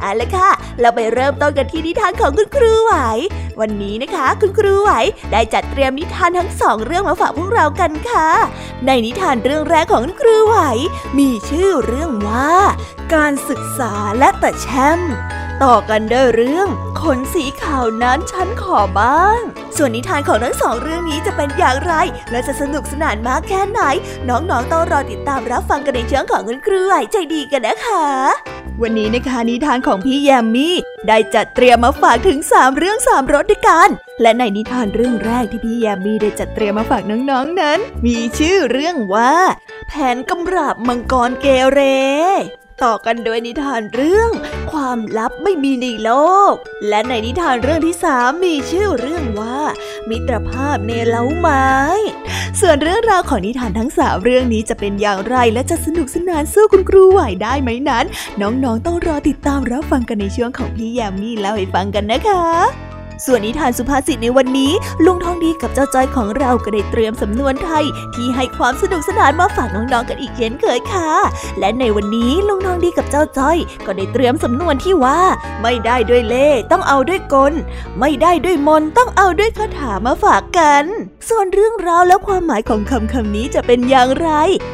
เอาละค่ะ เราไปเริ่มต้นกันที่นิทานของคุณครูไหว วันนี้นะคะ คุณครูไหวได้จัดเตรียมนิทานทั้งสองเรื่องมาฝากพวกเรากันค่ะ ในนิทานเรื่องแรกของคุณครูไหว มีชื่อเรื่องว่า การศึกษาและตะแชม ต่อกันด้วยเรื่องขนสีขาวนั้นฉันขอบ้าง ส่วนนิทานของทั้งสองเรื่องนี้จะเป็นอย่างไร และจะสนุกสนานมากแค่ไหน น้องๆต้องรอติดตามรับฟังกันในช่องของคุณครูไหวใจดีกันนะคะ วันนี้นะคะนิทานของพี่แยมมี่ได้จัดเตรียมมาฝากถึง 3 เรื่อง3รสด้วยกัน และในนิทานเรื่องแรกที่พี่แยมมี่ได้จัดเตรียมมาฝากน้องๆนนั้น มีชื่อเรื่องว่า แผนกำราบมังกรเกเร ต่อกันโดยนิทานเรื่อง ความลับไม่มีในโลก และในนิทานเรื่องที่สามมีชื่อเรื่องว่า มิตรภาพเนเล้าไม้ ส่วนเรื่องราวของนิทานทั้งสามเรื่องนี้จะเป็นอย่างไรและจะสนุกสนานสู้คุณครูไหวได้ไหมนั้น น้องๆต้องรอติดตามรับฟังกันในช่วงของพี่แยมมี่เล่าให้ฟังกันนะคะ ส่วนนิทานสุภาษิตในวันนี้ ลุงทองดีกับเจ้าจ้อยของเราก็ได้เตรียมสำนวนไทย ที่ให้ความสนุกสนานมาฝากน้องๆกันอีกเช่นเคยค่ะ และในวันนี้ลุงทองดีกับเจ้าจ้อย ก็ได้เตรียมสำนวนที่ว่า ไม่ได้ด้วยเล่ต้องเอาด้วยกล ไม่ได้ด้วยมนต้องเอาด้วยคาถามาฝากกัน ส่วนเรื่องราวและความหมายของคำคำนี้จะเป็นอย่างไร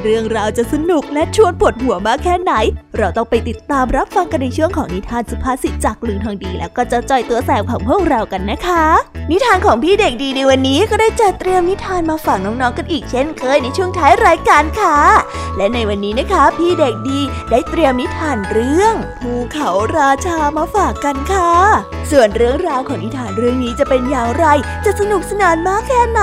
เรื่องราวจะสนุกและชวนปวดหัวมากแค่ไหน เราต้องไปติดตามรับฟังกันในช่วงของนิทานสุภาษิตจากลุงทองดี แล้วก็เจ้าจ้อยตัวแสบของพวกเรากันนะคะ นิทานของพี่เด็กดีในวันนี้ก็ได้จัดเตรียมนิทานมาฝากน้องๆกันอีกเช่นเคยในช่วงท้ายรายการค่ะ และในวันนี้นะคะ พี่เด็กดีได้เตรียมนิทานเรื่องภูเขาราชามาฝากกันค่ะ ส่วนเรื่องราวของนิทานเรื่องนี้จะเป็นอย่างไร จะสนุกสนานมากแค่ไหน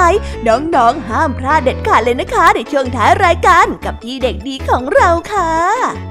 น้องๆห้ามพลาดเด็ดขาดเลยนะคะ ในช่วงท้ายรายการกับพี่เด็กดีของเราค่ะ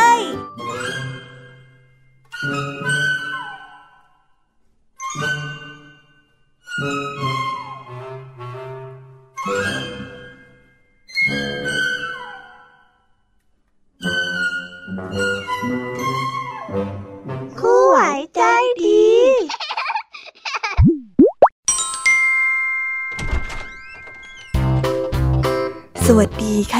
ย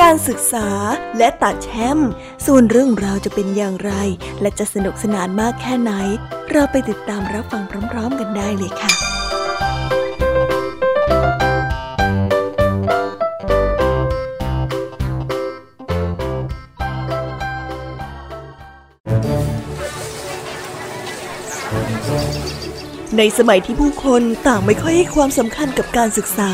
การศึกษาและตัดแชมป์ส่วนเรื่องราวจะเป็นอย่างไร และจะสนุกสนานมากแค่ไหน เราไปติดตามรับฟังพร้อมๆกันได้เลยค่ะในสมัยที่ผู้คนต่างไม่ค่อยให้ความสำคัญกับการศึกษา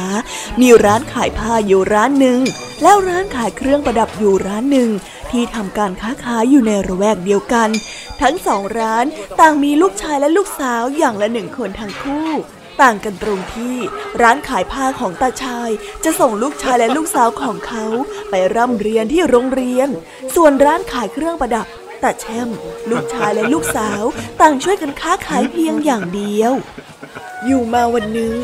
มีร้านขายผ้าอยู่ร้านหนึ่ง แล้วร้านขายเครื่องประดับอยู่ร้านหนึ่ง ที่ทำการค้าขายอยู่ในระแวกเดียวกัน ทั้งสองร้านต่างมีลูกชายและลูกสาวอย่างละหนึ่งคนทั้งคู่ ต่างกันตรงที่ร้านขายผ้าของตาชาย จะส่งลูกชายและลูกสาวของเขาไปร่ำเรียนที่โรงเรียน ส่วนร้านขายเครื่องประดับตาแช่มลูกชายและลูกสาว ต่างช่วยกันค้าขายเพียงอย่างเดียว อยู่มาวันนึง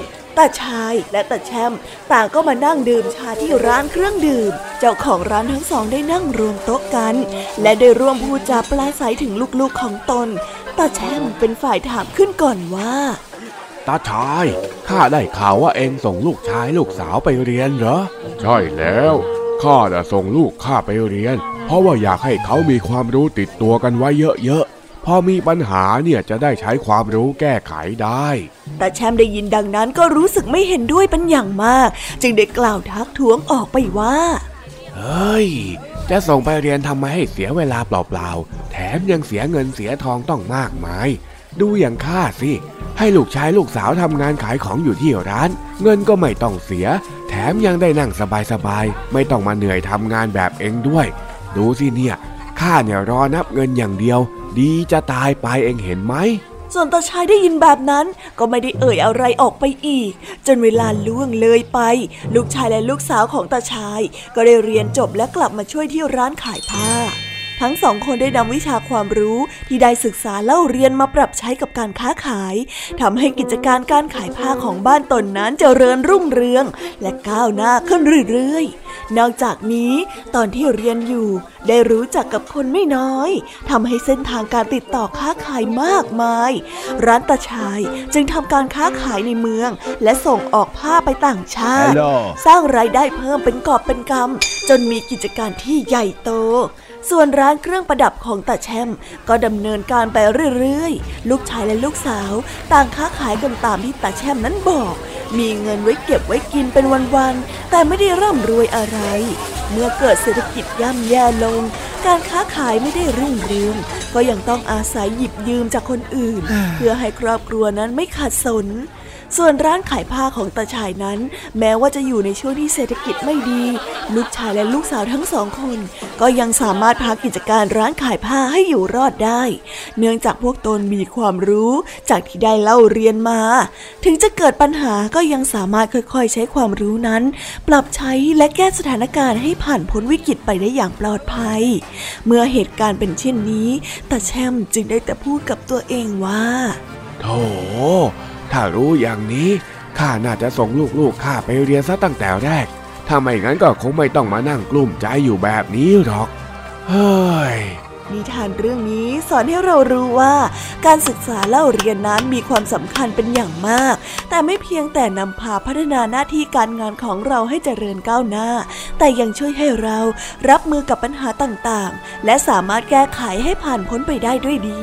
ตาชายและตาแช่มต่างก็มานั่งดื่มชาที่ร้านเครื่องดื่ม เจ้าของร้านทั้งสองได้นั่งรวมโต๊ะกัน และได้ร่วมพูดจาปลาใสถึงลูกๆของตน ตาแช่มเป็นฝ่ายถามขึ้นก่อนว่าตาชาย ข้าได้ข่าวว่าเองส่งลูกชายลูกสาวไปเรียนเหรอ ใช่แล้ว ข้าจะส่งลูกข้าไปเรียน เพราะว่าอยากให้เขามีความรู้ติดตัวกันไว้เยอะๆ พอมีปัญหาเนี่ยจะได้ใช้ความรู้แก้ไขได้แต่แชมได้ยินดังนั้นก็รู้สึกไม่เห็นด้วยเป็นอย่างมาก จึงได้กล่าวทักท้วงออกไปว่า เฮ้ย จะส่งไปเรียนทำไมให้เสียเวลาเปล่าๆ แถมยังเสียเงินเสียทองต้องมากมาย ดูอย่างข้าสิ ให้ลูกชายลูกสาวทำงานขายของอยู่ที่ร้าน เงินก็ไม่ต้องเสีย แถมยังได้นั่งสบายๆ ไม่ต้องมาเหนื่อยทำงานแบบเองด้วย ดูสิเนี่ยข้าเนี่ยรอนับเงินอย่างเดียว ดีจะตายไปเองเห็นไหมส่วนตาชายได้ยินแบบนั้นก็ไม่ได้เอ่ยอะไรออกไปอีก จนเวลาล่วงเลยไป ลูกชายและลูกสาวของตาชาย ก็ได้เรียนจบและกลับมาช่วยที่ร้านขายผ้า ทั้งสองคนได้นำวิชาความรู้ที่ได้ศึกษาเล่าเรียนมาปรับใช้กับการค้าขายทำให้กิจการการขายผ้าของบ้านตนนั้นเจริญรุ่งเรือง และก้าวหน้าขึ้นเรื่อยๆ นอกจากนี้ตอนที่เรียนอยู่ได้รู้จักกับคนไม่น้อยทำให้เส้นทางการติดต่อค้าขายมากมาย ร้านตาชายจึงทำการค้าขายในเมือง และส่งออกผ้าไปต่างชาติ Hello. สร้างรายได้เพิ่มเป็นกอบเป็นกำจนมีกิจการที่ใหญ่โต ส่วนร้านเครื่องประดับของตาแช่มก็ดำเนินการไปเรื่อยๆ ลูกชายและลูกสาว ต่างค้าขายกันตามที่ตาแช่มนั้นบอก มีเงินไว้เก็บไว้กินเป็นวันๆ แต่ไม่ได้ร่ำรวยอะไร เมื่อเกิดเศรษฐกิจย่ำแย่ลง การค้าขายไม่ได้รุ่งเรือง ก็ยังต้องอาศัยหยิบยืมจากคนอื่น เพื่อให้ครอบครัวนั้นไม่ขาดสน ส่วนร้านขายผ้าของตาชายนั้น แม้ว่าจะอยู่ในช่วงที่เศรษฐกิจไม่ดี ลูกชายและลูกสาวทั้งสองคน ก็ยังสามารถพักกิจการร้านขายผ้าให้อยู่รอดได้ เนื่องจากพวกตนมีความรู้จากที่ได้เล่าเรียนมา ถึงจะเกิดปัญหาก็ยังสามารถค่อยๆ ใช้ความรู้นั้น ปรับใช้และแก้สถานการณ์ให้ผ่านพ้นวิกฤตไปได้อย่างปลอดภัย เมื่อเหตุการณ์เป็นเช่นนี้ตาแช่มจึงได้แต่พูดกับตัวเองว่าโธ่ ถ้ารู้อย่างนี้ข้าน่าจะส่งลูกๆข้าไปเรียนซะตั้งแต่แรก ถ้าไม่งั้นก็คงไม่ต้องมานั่งกลุ้มใจอยู่แบบนี้หรอก เฮ้ย นิทานเรื่องนี้สอนให้เรารู้ว่า การศึกษาเล่าเรียนนั้นมีความสำคัญเป็นอย่างมาก แต่ไม่เพียงแต่นำพาพัฒนาหน้าที่การงานของเราให้เจริญก้าวหน้า แต่ยังช่วยให้เรารับมือกับปัญหาต่างๆ และสามารถแก้ไขให้ผ่านพ้นไปได้ด้วยดี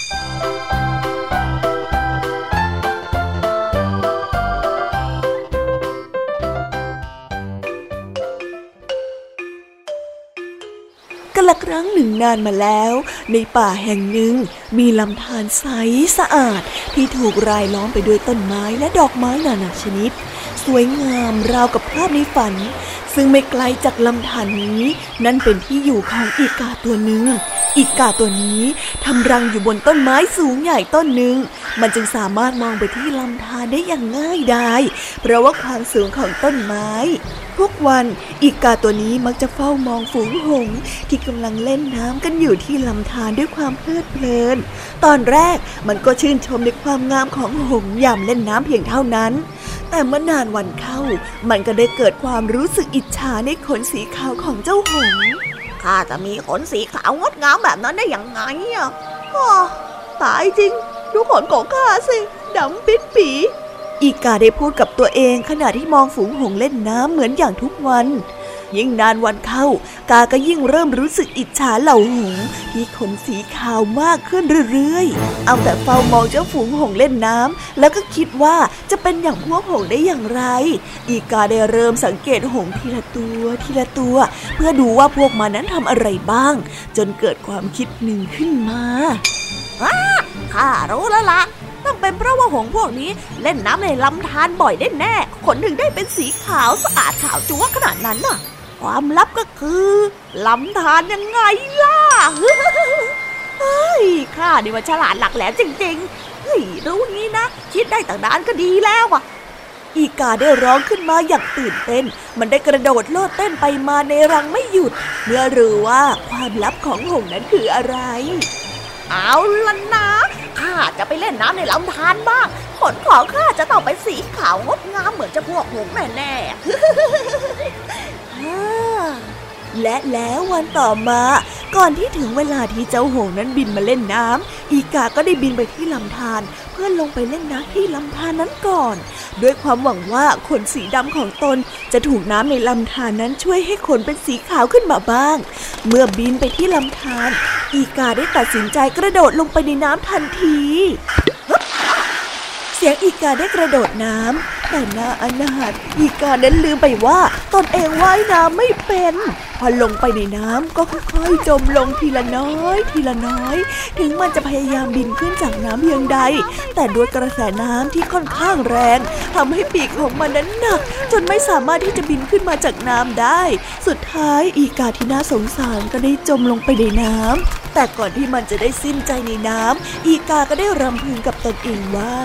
กนึ่งนานมาแล้ว ในป่าแห่งหนึ่ง มีลำธารใสสะอาด ที่ถูกรายล้อมไปด้วยต้นไม้และดอกไม้นานาชนิด สวยงามราวกับภาพในฝัน ซึ่งไม่ไกลจากลำธารนี้ นั่นเป็นที่อยู่ของอีกาตัวหนึ่ง อีกาตัวนี้ทำรังอยู่บนต้นไม้สูงใหญ่ต้นหนึ่ง มันจึงสามารถมองไปที่ลำธารได้อย่างง่ายดาย เพราะว่าความสูงของต้นไม้ ทุกวันอีกาตัวนี้มักจะเฝ้ามองฝูงหงส์ที่กำลังเล่นน้ำกันอยู่ที่ลำธารด้วยความเพลิดเพลิน ตอนแรกมันก็ชื่นชมในความงามของหงส์ยามเล่นน้ำเพียงเท่านั้น แต่เมื่อนานวันเข้า มันก็ได้เกิดความรู้สึกอิจฉาในขนสีขาวของเจ้าหงส์ ข้าจะมีขนสีขาวงดงามแบบนั้นได้อย่างไงอะตายจริง ดูขนของข้าสิดำปิดปี อีกาได้พูดกับตัวเองขณะที่มองฝูงหงเล่นน้ำเหมือนอย่างทุกวัน ยิ่งนานวันเข้า กาก็ยิ่งเริ่มรู้สึกอิจฉาเหล่าหงที่ขนสีขาวมากขึ้นเรื่อยๆ เอาแต่เฝ้ามองเจ้าฝูงหงเล่นน้ำแล้วก็คิดว่าจะเป็นอย่างพวกหงได้อย่างไร อีกาได้เริ่มสังเกตหงทีละตัวทีละตัว เพื่อดูว่าพวกมันนั้นทำอะไรบ้าง จนเกิดความคิดหนึ่งขึ้นมาข้ารู้แล้วละ่ะต้องเป็นเพราะว่าหงพวกนี้เล่นน้ำในลำธารบ่อยได้แน่ขนถึงได้เป็นสีขาวสะอาดขาวจั๊วขนาดนั้นน่ะ ความลับก็คือลำธารยังไงล่ะเฮ้ยข้านี่มันฉลาดหลักแหลมจริงๆเฮ้ยรู้งี้นะ คิดได้ตั้งนานก็ดีแล้วอะอีกาได้ร้องขึ้นมาอย่างตื่นเต้น มันได้กระโดดโลดเต้นไปมาในรังไม่หยุด เมื่อรู้ว่าความลับของหงนั้นคืออะไร เอาละนะข้าจะไปเล่นน้ำในลำธารบ้าง ขนของข้าจะต้องเป็นสีขาวงดงามเหมือนจะพวกหงแน่ และแล้ววันต่อมา ก่อนที่ถึงเวลาที่เจ้าหงนั้นบินมาเล่นน้ำอีกาก็ได้บินไปที่ลำธารเพื่อลงไปเล่นน้ำที่ลำธารนั้นก่อน ด้วยความหวังว่าขนสีดำของตนจะถูกน้ำในลำธารนั้นช่วยให้ขนเป็นสีขาวขึ้นมาบ้าง เมื่อบินไปที่ลำธารอีกาได้ตัดสินใจกระโดดลงไปในน้ำทันที สียงอีกาได้กระโดดน้ำแต่น่าอนาถอีกานั้นลืมไปว่าตนเองว่ายน้ำไม่เป็น พอลงไปในน้ำก็ค่อยๆจมลงทีละน้อย ทีละน้อย ถึงมันจะพยายามบินขึ้นจากน้ำเพียงใด แต่ด้วยกระแสน้ำที่ค่อนข้างแรงทำให้ปีกของมันนั้นหนัก จนไม่สามารถที่จะบินขึ้นมาจากน้ำได้ สุดท้ายอีกาที่น่าสงสารก็ได้จมลงไปในน้ำแต่ก่อนที่มันจะได้สิ้นใจในน้ำอีกาก็ได้รำพึงกับตนเองว่า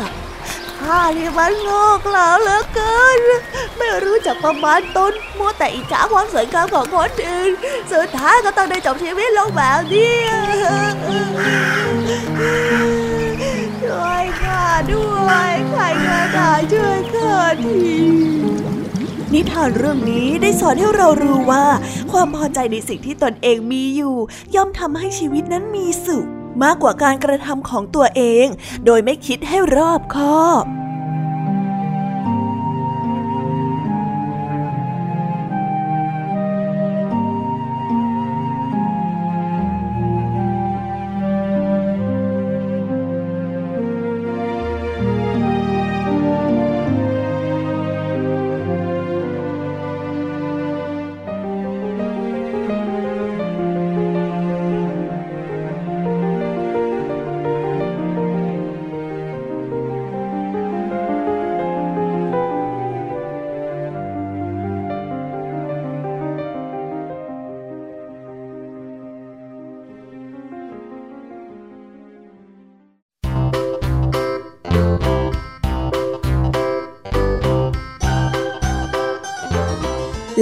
ข้านี่มันโง่เขลาเหลือเกิน ไม่รู้จักประมาณตนมัวแต่อิจฉาความสวยงามของคนอื่นสุดท้ายก็ต้องได้จบชีวิตลงแบบนี้ช่วยข้าด้วยใครก็ได้ช่วยข้าทีนิทานเรื่องนี้ได้สอนให้เรารู้ว่า ความพอใจในสิ่งที่ตนเองมีอยู่ ย่อมทำให้ชีวิตนั้นมีสุข มากกว่าการกระทำของตัวเอง โดยไม่คิดให้รอบคอบ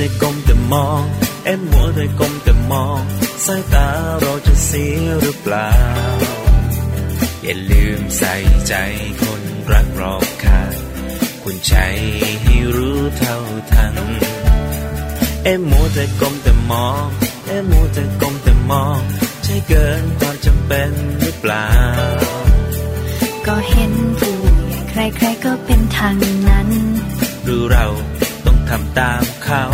แต่กลมแต่มองเอ็มมัวแต่กลมแต่มองสายตาเราจะเสียหรือเปล่า อย่าลืมใส่ใจคนรักรอบค่าคุณใจให้รู้เท่าทันเอ็มมัวแต่กลมแต่มองเอ็มมัวแต่กลมแต่มองใช่เกินความจำเป็นหรือเปล่า ก็เห็นผู้ใครๆก็เป็นทางนั้นหรือเราต้อง ทำตามเขา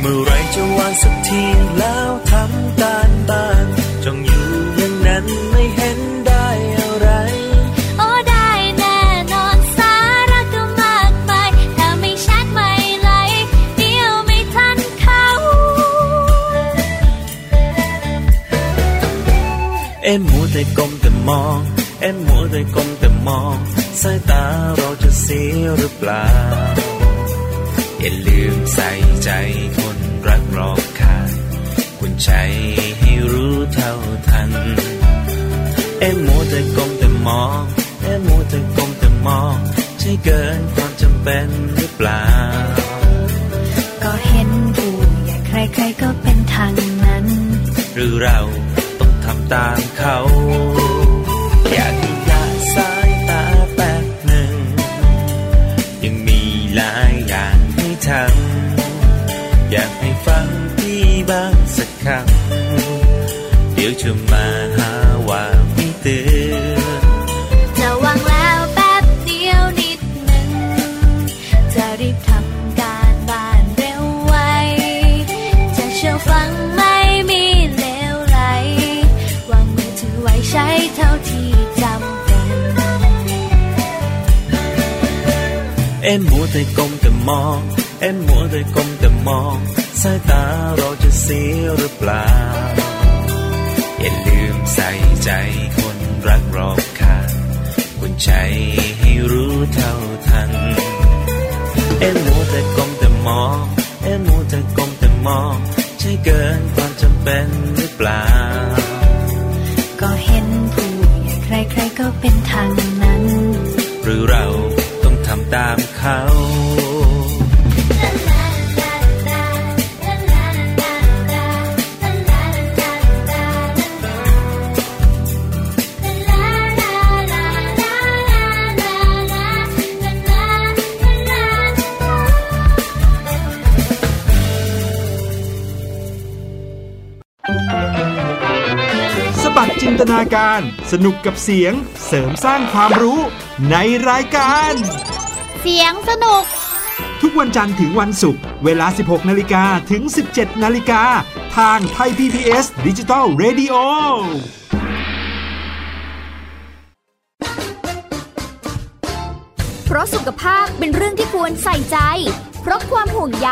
เมื่อไรจะวางสักทีแล้วทำการบ้านจ้องอยู่อย่างนั้นไม่เห็นได้อะไร โอ้ได้แน่นอนสาระก็มากมายถ้าไม่ชัดไม่ไหลเดียวไม่ทันเขา เอ็มมัวแต่กลมแต่มอง เอ็มมัวแต่กลมแต่มอง สายตาเราจะเสียหรือเปล่า อย่าลืมใส่ใจคนรักรอบค่างคุณใจให้รู้เท่าทัน เอ็มมัวแต่กลมแต่มอง เอ็มมัวแต่กลมแต่มอง ใช่เกินความจำเป็นหรือเปล่า ก็เห็นผู้ใหญ่ใครๆก็เป็นทางนั้น หรือเราต้องทำตามเขา อย่างให้ทำอยากให้ฟังพี่บ้างสักคำเดี๋ยวจะมาหาว่าไม่เตือนจะวางแล้วแป๊บเดียวนิดหนึ่งจะรีบทำการบ้านเร็วไว จะเชื่อฟังไม่มีเลวไหลวางมือถือไว้ใช้เท่าที่จำเป็น เอ็มมัวแต่กลมแต่มองเอ็มมัวแต่กลมแต่มองสายตาเราจะเสียหรือเปล่า อย่าลืมใส่ใจคนรักรอบค่างคุณใจให้รู้เท่าทัน เอ็มมัวแต่กลมแต่มอง เอ็มมัวแต่กลมแต่มอง ใช่เกินความจำเป็นหรือเปล่า ก็เห็นผู้ใหญ่ใครๆก็เป็นทางนั้น หรือเราต้องทำตามเขา ตนาการ สนุกกับเสียงเสริมสร้างความรู้ในรายการ เสียงสนุก ทุกวันจันทร์ถึงวันศุกร์เวลา 16 นาฬิกาถึง 17 นาฬิกา ทางไทย PPS ดิจิตอล Radio เพราะสุขภาพเป็นเรื่องที่ควรใส่ใจ เพราะความห่วงใย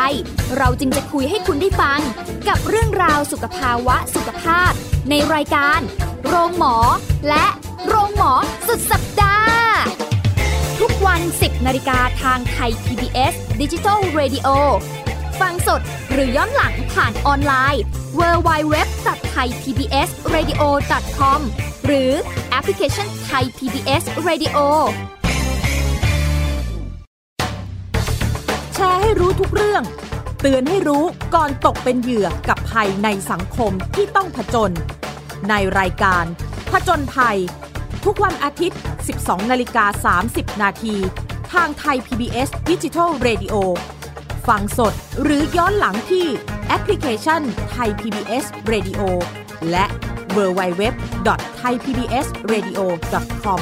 เราจึงจะคุยให้คุณได้ฟัง กับเรื่องราวสุขภาวะสุขภาพ ในรายการ โรงหมอ และโรงหมอสุดสัปดาห์ ทุกวัน 10นาฬิกาทางไทย PBS d i g i ดิจิ Radio ฟังสดหรือย้อนหลังผ่านออนไลน์ www.thaipbsradio.com หรือแอปพลิเคชัน Thai PBS Radio แชร์ให้รู้ทุกเรื่อง เตือนให้รู้ก่อนตกเป็นเหยื่อกับภัยในสังคมที่ต้องผจญ ในรายการผจญภัย ทุกวันอาทิตย์ 12 นาฬิกา 30 นาที ทางไทย PBS d i g i ดิจิ Radio ฟังสดหรือย้อนหลังที่แอปพลิเคชันไทย PBS Radio และ w w w thaipbsradio.com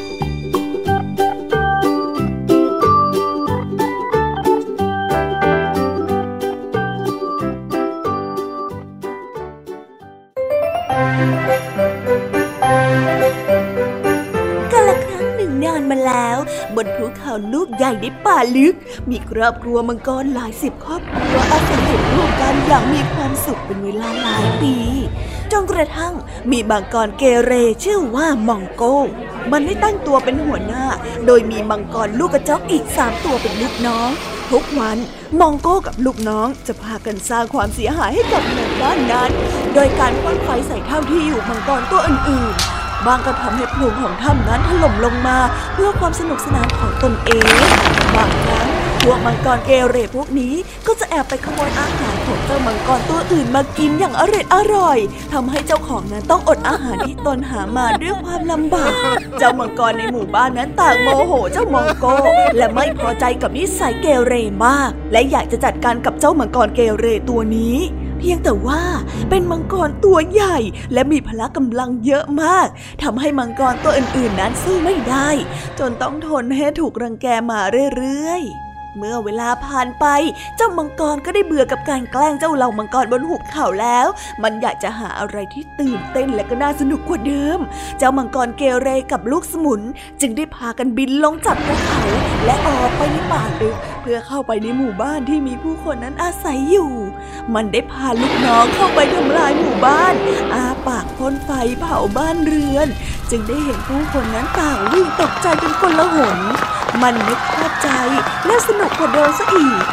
บนภูเขาลูกใหญ่ในป่าลึก มีครอบครัวมังกรหลายสิบครอบครัวอาศัยอยู่ร่วมกันอย่างมีความสุขเป็นเวลาหลายปีจนกระทั่งมีมังกรเกเรชื่อว่ามองโกมันได้ตั้งตัวเป็นหัวหน้า โดยมีมังกรลูกกระจอกอีกสามตัวเป็นลูกน้อง ทุกวันมองโก้กับลูกน้องจะพากันสร้างความเสียหายให้กับหมู่บ้านนั้น โดยการพ่นไฟใส่ถ้ำที่อยู่มังกรตัวอื่นๆ บางก็ทำให้โพรงของถ้ำนั้นถล่มลงมาเพื่อความสนุกสนานของตนเอง บางครั้ง พวกมังกรเกเรพวกนี้ก็จะแอบไปขโมยอาหารของเจ้ามังกรตัวอื่นมากินอย่างอร่อยอร่อยทำให้เจ้าของนั้นต้องอดอาหารที่ตนหามาด้วยความลำบาก เจ้ามังกรในหมู่บ้านนั้นต่างโมโหเจ้ามองโก และไม่พอใจกับนิสัยเกเรมาก และอยากจะจัดการกับเจ้ามังกรเกเรตัวนี้เพียงแต่ว่าเป็นมังกรตัวใหญ่และมีพละกำลังเยอะมากทำให้มังกรตัวอื่นๆ นั้นสู้ไม่ได้ จนต้องทนให้ถูกรังแกมาเรื่อยๆ เมื่อเวลาผ่านไป เจ้ามังกรก็ได้เบื่อกับการแกล้งเจ้าเหล่ามังกรบนหุบเขาแล้ว มันอยากจะหาอะไรที่ตื่นเต้นและก็น่าสนุกกว่าเดิม เจ้ามังกรเกเรกับลูกสมุน จึงได้พากันบินลงจากภูเขา และออกไปในป่าลึกเพื่อเข้าไปในหมู่บ้านที่มีผู้คนนั้นอาศัยอยู่ มันได้พาลูกน้องเข้าไปทำลายหมู่บ้าน อาปากพ่นไฟเผาบ้านเรือน จึงได้เห็นผู้คนนั้นต่างวิ่งตกใจกันคนละหน มันนึกภาพใจและสนุกกว่าเดิมซะอีก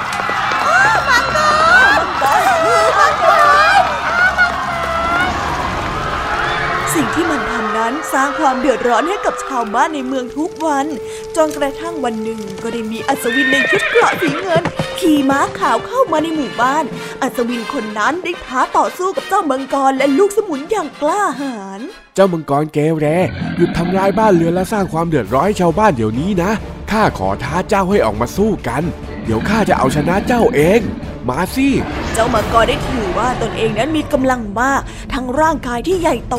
มังกรมังกรมังกรสิ่งที่มันทำนั้นสร้างความเดือดร้อนให้กับชาวบ้านในเมืองทุกวัน จนกระทั่งวันหนึ่งก็ได้มีอัศวินในชุดเกราะสีเงิน ขี่ม้าขาวเข้ามาในหมู่บ้าน อัศวินคนนั้นได้ท้าต่อสู้กับเจ้ามังกรและลูกสมุนอย่างกล้าหาญ เจ้ามังกรเกเรหยุดทำลายบ้านเรือนและสร้างความเดือดร้อนให้ชาวบ้านเดี๋ยวนี้นะ ข้าขอท้าเจ้าให้ออกมาสู้กัน เดี๋ยวข้าจะเอาชนะเจ้าเอง มาสิ เจ้ามังกรได้ถือว่าตนเองนั้นมีกำลังมาก ทั้งร่างกายที่ใหญ่โต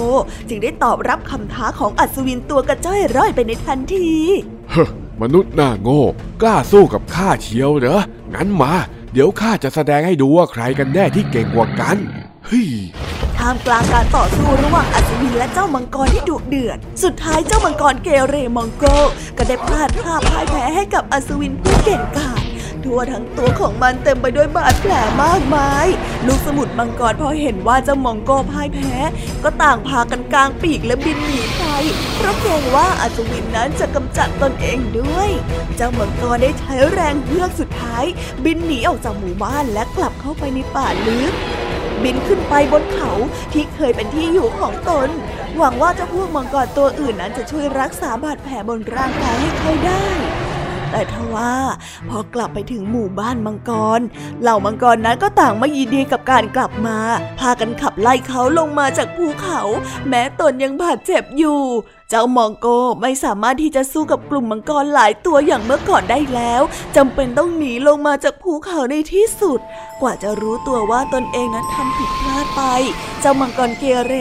จึงได้ตอบรับคำท้าของอัศวินตัวกระจ้อยร่อยไปในทันทีเฮ้ มนุษย์หน้าโง่ กล้าสู้กับข้าเชียวเหรอ งั้นมา เดี๋ยวข้าจะแสดงให้ดูว่าใครกันแน่ที่เก่งกว่ากันเฮ้ยท่ามกลางการต่อสู้ระหว่างอัศวินและเจ้ามังกรที่ดุเดือด สุดท้ายเจ้ามังกรเกเรมองโกก็ได้พลาดท่าพ่ายแพ้ให้กับอัศวินผู้เก่งกาจ ทั่วทั้งตัวของมันเต็มไปด้วยบาดแผลมากมาย ลูกสมุดมังกรพอเห็นว่าเจ้ามองโกพ่ายแพ้ ก็ต่างพากันกางปีกและบินหนีไป เพราะเกรงว่าอัศวินนั้นจะกำจัดตนเองด้วย เจ้ามังกรได้ใช้แรงเพือกสุดท้าย บินหนีออกจากหมู่บ้านและกลับเข้าไปในป่าลึกบินขึ้นไปบนเขาที่เคยเป็นที่อยู่ของตน หวังว่าเจ้าพวกมังกรตัวอื่นนั้นจะช่วยรักษาบาดแผลบนร่างกายให้เขาได้ แต่ทว่าพอกลับไปถึงหมู่บ้านมังกร เหล่ามังกรนั้นก็ต่างไม่ยินดีกับการกลับมา พากันขับไล่เขาลงมาจากภูเขา แม้ตนยังบาดเจ็บอยู่ เจ้ามองโกไม่สามารถที่จะสู้กับกลุ่มมังกรหลายตัวอย่างเมื่อก่อนได้แล้วจำเป็นต้องหนีลงมาจากภูเขาในที่สุด กว่าจะรู้ตัวว่าตนเองนั้นทำผิดพลาดไป เจ้ามังกรเกเร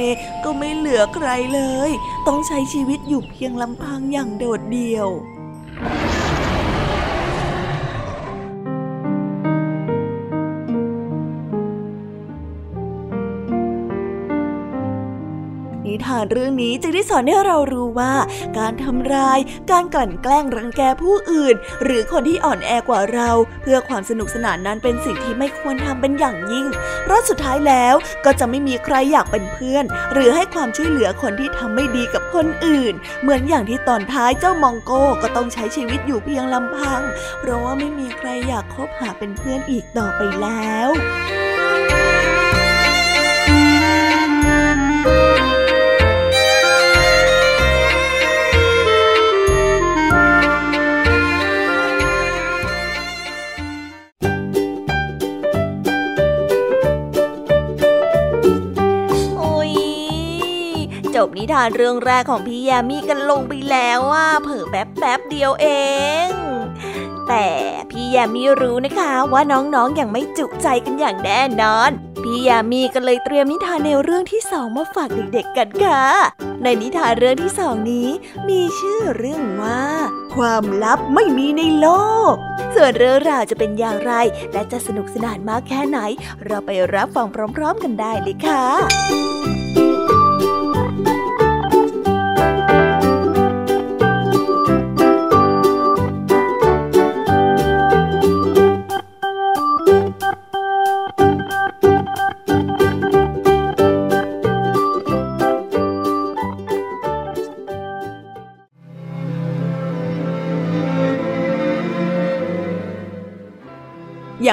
ก็ไม่เหลือใครเลย ต้องใช้ชีวิตอยู่เพียงลำพังอย่างโดดเดี่ยว ทานเรื่องนี้จึงได้สอนให้เรารู้ว่า การทำร้าย การกลั่นแกล้งรังแกผู้อื่น หรือคนที่อ่อนแอกว่าเรา เพื่อความสนุกสนานนั้นเป็นสิ่งที่ไม่ควรทำเป็นอย่างยิ่ง เพราะสุดท้ายแล้วก็จะไม่มีใครอยากเป็นเพื่อน หรือให้ความช่วยเหลือคนที่ทำไม่ดีกับคนอื่น เหมือนอย่างที่ตอนท้ายเจ้ามองโก้ก็ต้องใช้ชีวิตอยู่เพียงลำพัง เพราะว่าไม่มีใครอยากคบหาเป็นเพื่อนอีกต่อไปแล้ว นิทานเรื่องแรกของพี่ยามีกันลงไปแล้วว่าเผอแป๊บแป๊บเดียวเอง แต่พี่ยามีรู้นะคะว่าน้องๆออย่างไม่จุใจกันอย่างแน่นอน พี่ยามีก็เลยเตรียมนิทานแนวเรื่องที่สองมาฝากเด็กๆกันค่ะ ในนิทานเรื่องที่สองนี้ มีชื่อเรื่องว่า ความลับไม่มีในโลก ส่วนเรื่องราวจะเป็นอย่างไร และจะสนุกสนานมากแค่ไหน เราไปรับฟังพร้อม ๆ กันได้เลยค่ะ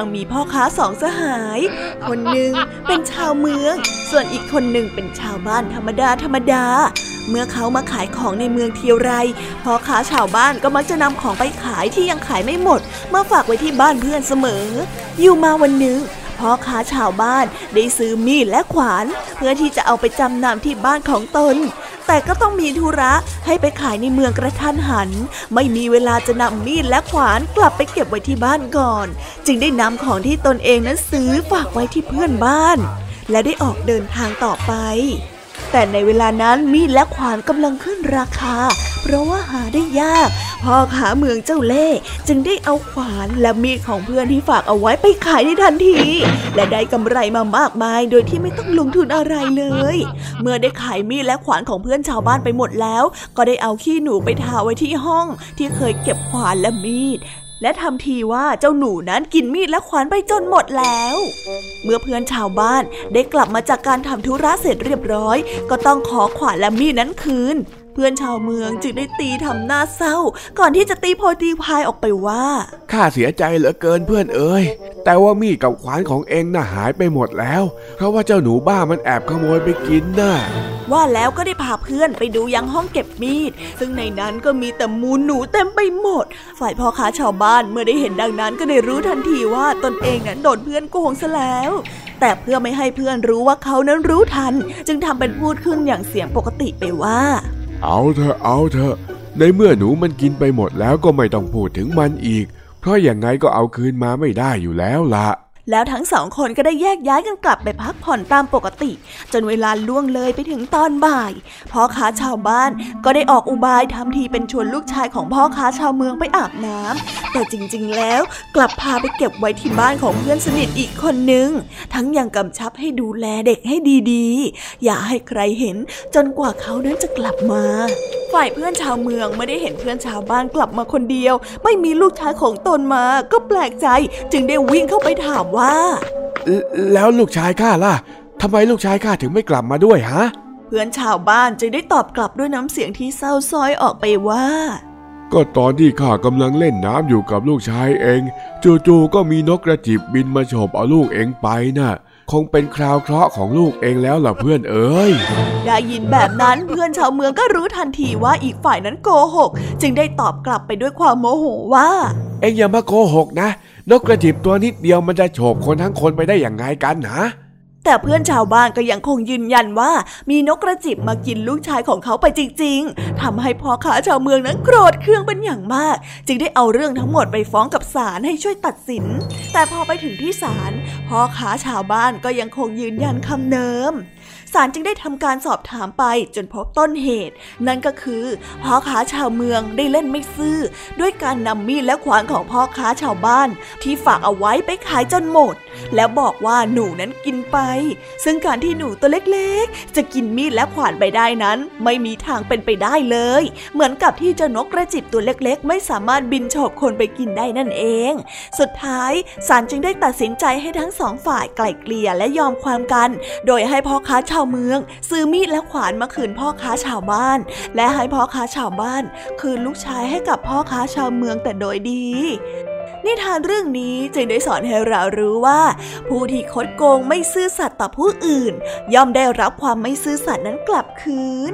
ยังมีพ่อค้าสองสหาย คนหนึ่งเป็นชาวเมือง ส่วนอีกคนหนึ่งเป็นชาวบ้านธรรมดาธรรมดา เมื่อเขามาขายของในเมืองเทียวไร พ่อค้าชาวบ้านก็มักจะนำของไปขายที่ยังขายไม่หมด มาฝากไว้ที่บ้านเพื่อนเสมอ อยู่มาวันหนึ่งพ่อค้าชาวบ้านได้ซื้อมีดและขวาน เพื่อที่จะเอาไปจำนำที่บ้านของตน แต่ก็ต้องมีธุระให้ไปขายในเมืองกระทันหัน ไม่มีเวลาจะนำมีดและขวานกลับไปเก็บไว้ที่บ้านก่อน จึงได้นำของที่ตนเองนั้นซื้อฝากไว้ที่เพื่อนบ้าน และได้ออกเดินทางต่อไป แต่ในเวลานั้นมีดและขวานกำลังขึ้นราคา เพราะว่าหาได้ยาก พ่อขาเมืองเจ้าเล่จึงได้เอาขวานและมีดของเพื่อนที่ฝากเอาไว้ไปขายในทันที และได้กำไรมามากมาย โดยที่ไม่ต้องลงทุนอะไรเลย เมื่อได้ขายมีดและขวานของเพื่อนชาวบ้านไปหมดแล้ว ก็ได้เอาขี้หนูไปทาไว้ที่ห้อง ที่เคยเก็บขวานและมีด และทำทีว่าเจ้าหนูนั้นกินมีดและขวานไปจนหมดแล้ว เมื่อเพื่อนชาวบ้านได้กลับมาจากการทำธุระเสร็จเรียบร้อย ก็ต้องขอขวานและมีดนั้นคืน เพื่อนชาวเมืองจึงได้ตีทำหน้าเศร้า ก่อนที่จะตีโพตีพายออกไปว่าข้าเสียใจเหลือเกินเพื่อนเอ๋ยแต่ว่ามีดกับขวานของเองน่ะหายไปหมดแล้ว เพราะว่าเจ้าหนูบ้ามันแอบขโมยไปกินน่ะ ว่าแล้วก็ได้พาเพื่อนไปดูยังห้องเก็บมีด ซึ่งในนั้นก็มีแต่มูลหนูเต็มไปหมด ฝ่ายพ่อค้าชาวบ้านเมื่อได้เห็นดังนั้นก็ได้รู้ทันทีว่าตนเองนั้นโดนเพื่อนโกงซะแล้ว แต่เพื่อไม่ให้เพื่อนรู้ว่าเขานั้นรู้ทัน จึงทำเป็นพูดขึ้นอย่างเสียงปกติไปว่า เอาเถอะเอาเถอะในเมื่อหนูมันกินไปหมดแล้วก็ไม่ต้องพูดถึงมันอีก เพราะอย่างไงก็เอาคืนมาไม่ได้อยู่แล้วล่ะ แล้วทั้งสองคนก็ได้แยกย้ายกันกลับไปพักผ่อนตามปกติ จนเวลาล่วงเลยไปถึงตอนบ่ายพ่อค้าชาวบ้านก็ได้ออกอุบายทำทีเป็นชวนลูกชายของพ่อค้าชาวเมืองไปอาบน้ำแต่จริงๆ แล้วกลับพาไปเก็บไว้ที่บ้านของเพื่อนสนิทอีกคนนึง ทั้งยังกำชับให้ดูแลเด็กให้ดีๆ อย่าให้ใครเห็นจนกว่าเขานั้นจะกลับมา ฝ่ายเพื่อนชาวเมืองไม่ได้เห็นเพื่อนชาวบ้านกลับมาคนเดียว ไม่มีลูกชายของตนมา ก็แปลกใจจึงได้วิ่งเข้าไปถามว่า แล้วลูกชายข้าล่ะทำไมลูกชายข้าถึงไม่กลับมาด้วยฮะ เพื่อนชาวบ้านจึงได้ตอบกลับด้วยน้ำเสียงที่เศร้าซ้อยออกไปว่า ก็ตอนที่ข้ากำลังเล่นน้ำอยู่กับลูกชายเอง จู่ๆก็มีนกกระจิบบินมาโฉบเอาลูกเองไปนะ่ะ คงเป็นคราวเคราะห์ของลูกเองแล้วล่ะเพื่อนเอ๋ยได้ยินแบบนั้นเพื่อนชาวเมืองก็รู้ทันทีว่าอีกฝ่ายนั้นโกหก จึงได้ตอบกลับไปด้วยความโมโหว่า เอ็งอย่ามาโกหกนะ นกกระจิบตัวนิดเดียวมันจะโฉบคนทั้งคนไปได้อย่างไงกันนะ แต่เพื่อนชาวบ้านก็ยังคงยืนยันว่า มีนกกระจิบมากินลูกชายของเขาไปจริง ๆทำให้พ่อค้าชาวเมืองนั้นโกรธเคืองเป็นอย่างมาก จึงได้เอาเรื่องทั้งหมดไปฟ้องกับศาลให้ช่วยตัดสิน แต่พอไปถึงที่ศาลพ่อค้าชาวบ้านก็ยังคงยืนยันคำเดิม ศาลจึงได้ทำการสอบถามไปจนพบต้นเหตุ นั่นก็คือพ่อค้าชาวเมืองได้เล่นไม่ซื่อ ด้วยการนำมีดและขวานของพ่อค้าชาวบ้าน ที่ฝากเอาไว้ไปขายจนหมด แล้วบอกว่าหนูนั้นกินไป ซึ่งการที่หนูตัวเล็กๆ จะกินมีดและขวานไปได้นั้น ไม่มีทางเป็นไปได้เลย เหมือนกับที่เจ้านกกระจิบตัวเล็กๆ ไม่สามารถบินโฉบคนไปกินได้นั่นเอง สุดท้ายศาลจึงได้ตัดสินใจให้ทั้งสองฝ่ายไกล่เกลี่ยและยอมความกัน โดยให้พ่อค้าาชาวเมือง ซื้อมีดและขวานมาคืนพ่อค้าชาวบ้าน และให้พ่อค้าชาวบ้าน คืนลูกชายให้กับพ่อค้าชาวเมืองแต่โดยดีนิทานเรื่องนี้จึงได้สอนให้เรารู้ว่า ผู้ที่คดโกงไม่ซื่อสัตย์ต่อผู้อื่น ย่อมได้รับความไม่ซื่อสัตย์นั้นกลับคืน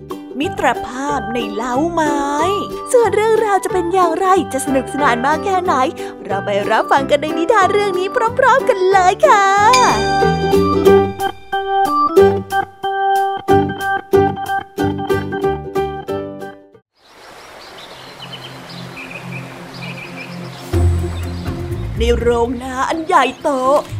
มิตรภาพในเล้าไม้ ส่วนเรื่องราวจะเป็นอย่างไรจะสนุกสนานมากแค่ไหน เราไปรับฟังกันในนิทานเรื่องนี้พร้อมๆกันเลยค่ะ ในโรงนาอันใหญ่โต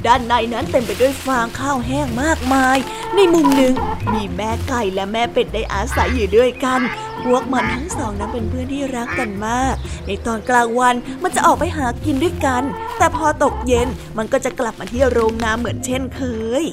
ด้านในนั้นเต็มไปด้วยฟางข้าวแห้งมากมาย ในมุมหนึ่งมีแม่ไก่และแม่เป็ดได้อาศัยอยู่ด้วยกัน พวกมันทั้งสองนั้นเป็นเพื่อนที่รักกันมาก ในตอนกลางวันมันจะออกไปหากินด้วยกัน แต่พอตกเย็นมันก็จะกลับมาที่โรงนาเหมือนเช่นเคย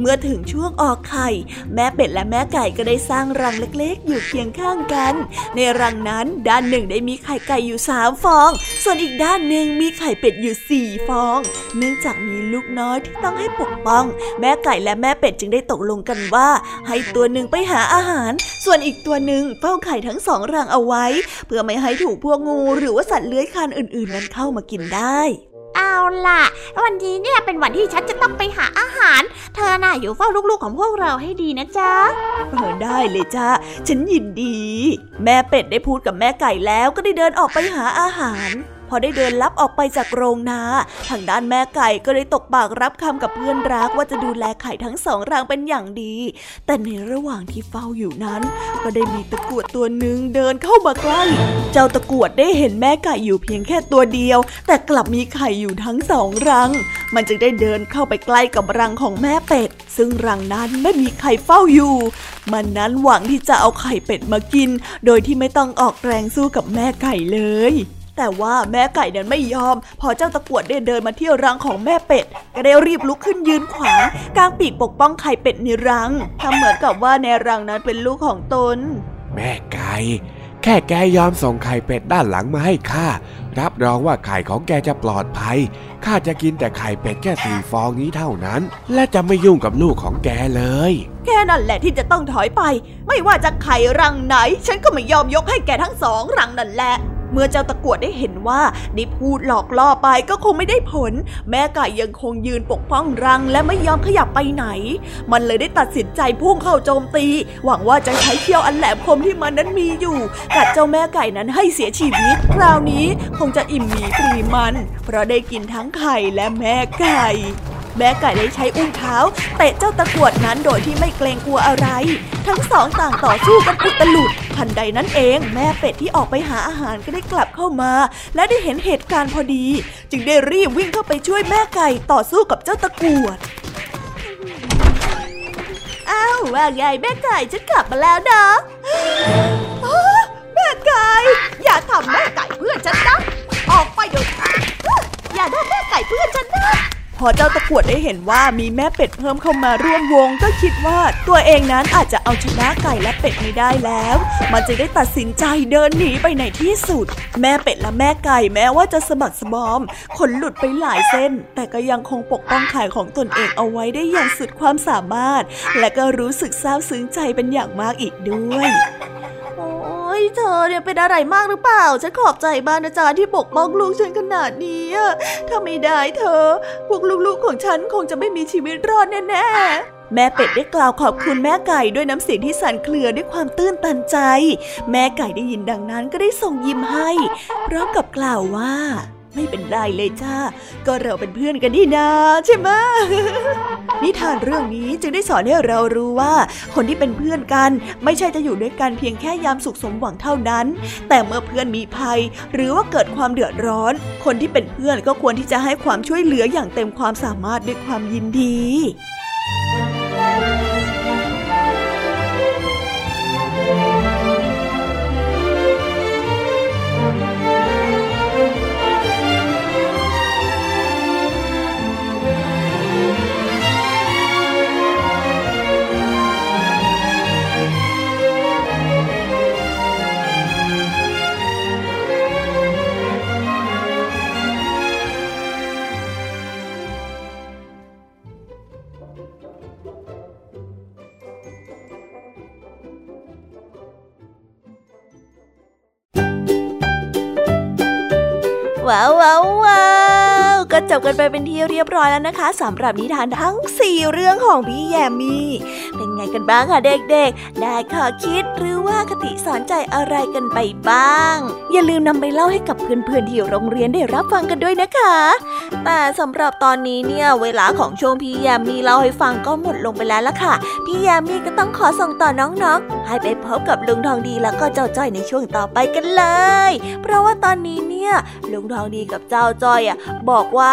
เมื่อถึงช่วงออกไข่ แม่เป็ดและแม่ไก่ก็ได้สร้างรังเล็กๆ อยู่เคียงข้างกัน ในรังนั้นด้านหนึ่งได้มีไข่ไก่อยู่สามฟอง ส่วนอีกด้านหนึ่งมีไข่เป็ดอยู่สี่ฟอง เนื่องจากมีลูกน้อยที่ต้องให้ปกป้อง แม่ไก่และแม่เป็ดจึงได้ตกลงกันว่า ให้ตัวหนึ่งไปหาอาหาร ส่วนอีกตัวหนึ่งเฝ้าไข่ทั้งสองรังเอาไว้ เพื่อไม่ให้ถูกพวกงู หรือว่าสัตว์เลื้อยคลานอื่นๆ นั้นเข้ามากินได้ เอาล่ะ วันนี้เนี่ยเป็นวันที่ฉันจะต้องไปหาอาหาร เธอน่ะอยู่เฝ้าลูกๆของพวกเราให้ดีนะจ๊ะเออได้เลยจ้าฉันยินดี แม่เป็ดได้พูดกับแม่ไก่แล้วก็ได้เดินออกไปหาอาหาร พอได้เดินลับออกไปจากโรงนาทางด้านแม่ไก่ก็ได้ตกปากรับคำกับเพื่อนรักว่าจะดูแลไข่ทั้งสองรังเป็นอย่างดี แต่ในระหว่างที่เฝ้าอยู่นั้น ก็ได้มีตะกรวดตัวหนึ่งเดินเข้ามาใกล้ เจ้าตะกรวดได้เห็นแม่ไก่อยู่เพียงแค่ตัวเดียว แต่กลับมีไข่อยู่ทั้งสองรัง มันจึงได้เดินเข้าไปใกล้กับรังของแม่เป็ด ซึ่งรังนั้นไม่มีไข่เฝ้าอยู่ มันนั้นหวังที่จะเอาไข่เป็ดมากิน โดยที่ไม่ต้องออกแรงสู้กับแม่ไก่เลย แต่ว่าแม่ไก่นั้นไม่ยอม พอเจ้าตะกวดได้เดินมาที่รังของแม่เป็ด ก็ได้รีบลุกขึ้นยืนขวางกางปีกปกป้องไข่เป็ดในรังทำเหมือนกับว่าในรังนั้นเป็นลูกของตน แม่ไก่แค่แกยอมส่งไข่เป็ดด้านหลังมาให้ข้ารับรองว่าไข่ของแกจะปลอดภัยข้าจะกินแต่ไข่เป็ดแค่สี่ฟองนี้เท่านั้น และจะไม่ยุ่งกับลูกของแกเลย แค่นั้นแหละที่จะต้องถอยไป ไม่ว่าจะไข่รังไหน ฉันก็ไม่ยอมยกให้แกทั้งสองรังนั่นแหละ เมื่อเจ้าตะกวดได้เห็นว่าได้พูดหลอกล่อไปก็คงไม่ได้ผล แม่ไก่ยังคงยืนปกป้องรังและไม่ยอมขยับไปไหน มันเลยได้ตัดสินใจพุ่งเข้าโจมตี หวังว่าจะใช้เขี้ยวอันแหลมคมที่มันนั้นมีอยู่กัดเจ้าแม่ไก่นั้นให้เสียชีวิต คราวนี้คงจะอิ่มหมีปรีมัน เพราะได้กินทั้งไข่และแม่ไก่ แม่ไก่ได้ใช้อุ้งเท้าเตะเจ้าตะกรวดนั้นโดยที่ไม่เกรงกลัวอะไร ทั้งสองต่างต่อสู้กันอุตลุดทันใดนั้นเองแม่เป็ดที่ออกไปหาอาหารก็ได้กลับเข้ามา และได้เห็นเหตุการณ์พอดี จึงได้รีบวิ่งเข้าไปช่วยแม่ไก่ต่อสู้กับเจ้าตะกรวดอ้าวว่าไงแม่ไก่ฉันกลับมาแล้วนะแม่ไก่อย่าทำแม่ไก่เพื่อนฉันนะออกไปเดี๋ยวอย่าทำแม่ไก่เพื่อนฉันนะ อเจ้าตะกวดได้เห็นว่ามีแม่เป็ดเพิ่มเข้ามาร่วมวง ก็คิดว่าตัวเองนั้นอาจจะเอาชนะไก่และเป็ดไม่ได้แล้ว มันจะได้ตัดสินใจเดินหนีไปในที่สุด แม่เป็ดและแม่ไก่แม้ว่าจะสะบักสะบอมขนหลุดไปหลายเส้น แต่ก็ยังคงปกป้องไข่ของตนเองเอาไว้ได้อย่างสุดความสามารถ และก็รู้สึกซาบซึ้งใจเป็นอย่างมากอีกด้วยย เธอเนี่ยเป็นอะไรมากหรือเปล่า ฉันขอบใจบ้านอาจารย์ที่ปกป้องลูกฉันขนาดนี้ถ้าไม่ได้เธอ พวกลูกๆของฉันคงจะไม่มีชีวิตรอดแน่ๆแม่เป็ดได้กล่าวขอบคุณแม่ไก่ด้วยน้ำเสียงที่สั่นเครือด้วยความตื้นตันใจ แม่ไก่ได้ยินดังนั้นก็ได้ส่งยิ้มให้ พร้อมกับกล่าวว่า ไม่เป็นไรเลยจ้า ก็เราเป็นเพื่อนกันนี่นาใช่ไหมนิทานเรื่องนี้จึงได้สอนให้เรารู้ว่า คนที่เป็นเพื่อนกัน ไม่ใช่จะอยู่ด้วยกันเพียงแค่ยามสุขสมหวังเท่านั้น แต่เมื่อเพื่อนมีภัย หรือว่าเกิดความเดือดร้อน คนที่เป็นเพื่อนก็ควรที่จะให้ความช่วยเหลืออย่างเต็มความสามารถด้วยความยินดี 哇哇哇 บกันไปเป็นที่เรียบร้อยแล้วนะคะสำหรับนิทานทั้ง 4 เรื่องของพี่แยมมี่เป็นไงกันบ้างคะเด็กๆ ได้ข้อคิดหรือว่าคติสอนใจอะไรกันไปบ้าง อย่าลืมนำไปเล่าให้กับเพื่อนๆที่โรงเรียนได้รับฟังกันด้วยนะคะ แต่สำหรับตอนนี้เนี่ยเวลาของช่วงพี่แยมมี่เล่าให้ฟังก็หมดลงไปแล้วล่ะค่ะ พี่แยมมี่ก็ต้องขอส่งต่อน้องๆ ให้ไปพบกับลุงทองดีแล้วก็เจ้าจ้อยในช่วงต่อไปกันเลย เพราะว่าตอนนี้เนี่ยลุงทองดีกับเจ้าจ้อยอะบอกว่า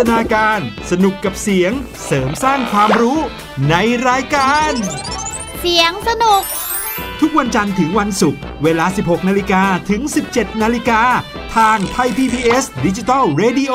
ตนาการ สนุกกับเสียงเสริมสร้างความรู้ในรายการ เสียงสนุก ทุกวันจันทร์ถึงวันศุกร์เวลา 16 นาฬิกาถึง 17 นาฬิกา ทางไทย PBS ดิจิตอล Radio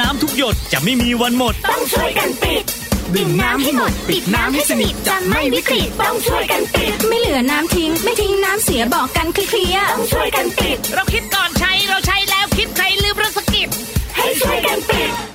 น้ำทุกหยดจะไม่มีวันหมด ต้องช่วยกันปิด ดื่มน้ำให้หมด ปิดน้ำให้สนิทจะไม่วิกฤตต้องช่วยกันปิด ไม่เหลือน้ำทิ้ง ไม่ทิ้งน้ำเสียบอกกันเคลียร์ต้องช่วยกันปิด เราคิดก่อนใช้เราใช้แล้วคิดใครลืมเรื่องสกิปให้ช่วยกันปิดปิดปิด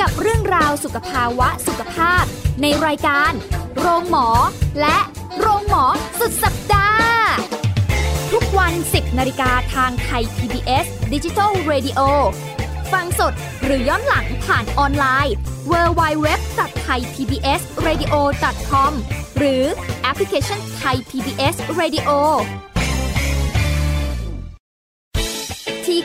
กับเรื่องราวสุขภาวะสุขภาพ ในรายการ โรงหมอ และโรงหมอสุดสัปดาห์ ทุกวัน 10นาฬิกาทางไทย PBS Digital Radio ฟังสดหรือย้อนหลังผ่านออนไลน์ www.thaipbsradio.com หรือแอปพลิเคชัน Thai PBS Radio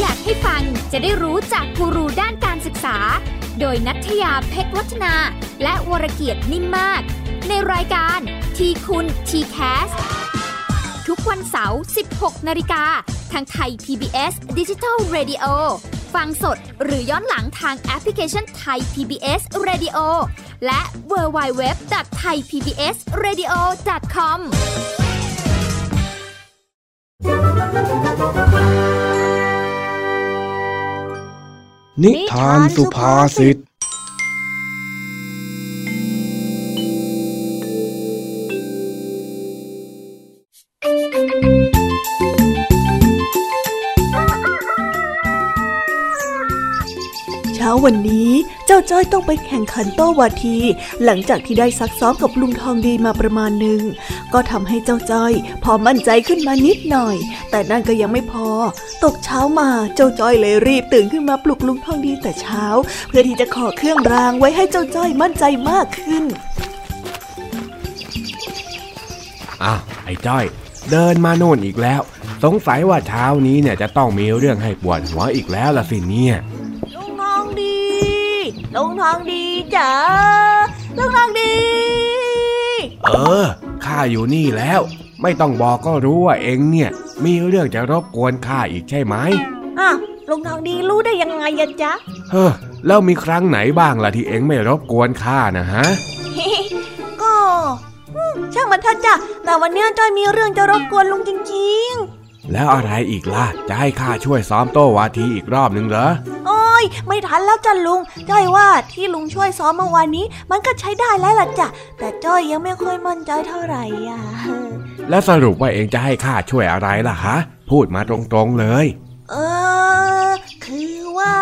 อยากให้ฟังจะได้รู้จากกูรูด้านการศึกษา โดยนัทยาเพชรวัฒนา และวรเกียดนิ่มมาก ในรายการทีคุณ t c a s ทุกวันเสาร์ 16 นาฬิกา ทางไทย PBS Digital Radio ฟังสดหรือย้อนหลังทางแอปพลิเคชันไทย PBS Radio และ w w w t h a i PBS Radio com นิทานสุภาษิต จ้าจ้อยต้องไปแข่งขันโต้วาที หลังจากที่ได้ซักซ้อมกับลุงทองดีมาประมาณหนึ่งก็ทำให้เจ้าจ้อย พอมั่นใจขึ้นมานิดหน่อย แต่นั่นก็ยังไม่พอ ตกเช้ามาเจ้าจ้อยเลยรีบตื่นขึ้นมาปลุกลุงทองดีแต่เช้า เพื่อที่จะขอเครื่องรางไว้ให้เจ้าจ้อยมั่นใจมากขึ้นอ้าวไอ้จ้อย เดินมาโน่นอีกแล้ว สงสัยว่าเช้านี้เนี่ยจะต้องมีเรื่องให้ปวดหัวอีกแล้วล่ะสิเนี่ย ลุงทองดีจ๋าลุงทองดี เออข้าอยู่นี่แล้ว ไม่ต้องบอกก็รู้ว่าเองเนี่ย มีเรื่องจะรบกวนข้าอีกใช่ไหมอ้าวลุงทองดีรู้ได้ยังไงอะจ๊ะเฮ้อแล้วมีครั้งไหนบ้างล่ะที่เองไม่รบกวนข้านะฮะก็อืมช่างมันเถอะจ้ะแต่วันเนี้ยจ้อยมีเรื่องจะรบกวนลุงจริงแล้วอะไรอีกล่ะจะให้ข้าช่วยซ้อมโต้วาทีอีกรอบหนึ่งเหรอๆโอ้ ย ไม่ทันแล้วจ้ะลุง จ้อยว่าที่ลุงช่วยซ้อมเมื่อวานนี้ มันก็ใช้ได้แล้วล่ะจ้ะ แต่จ้อยยังไม่ค่อยมั่นใจเท่าไหร่อะ แล้วสรุปว่าเองจะให้ข้าช่วยอะไรล่ะฮะ พูดมาตรงๆเลย เออ คือว่า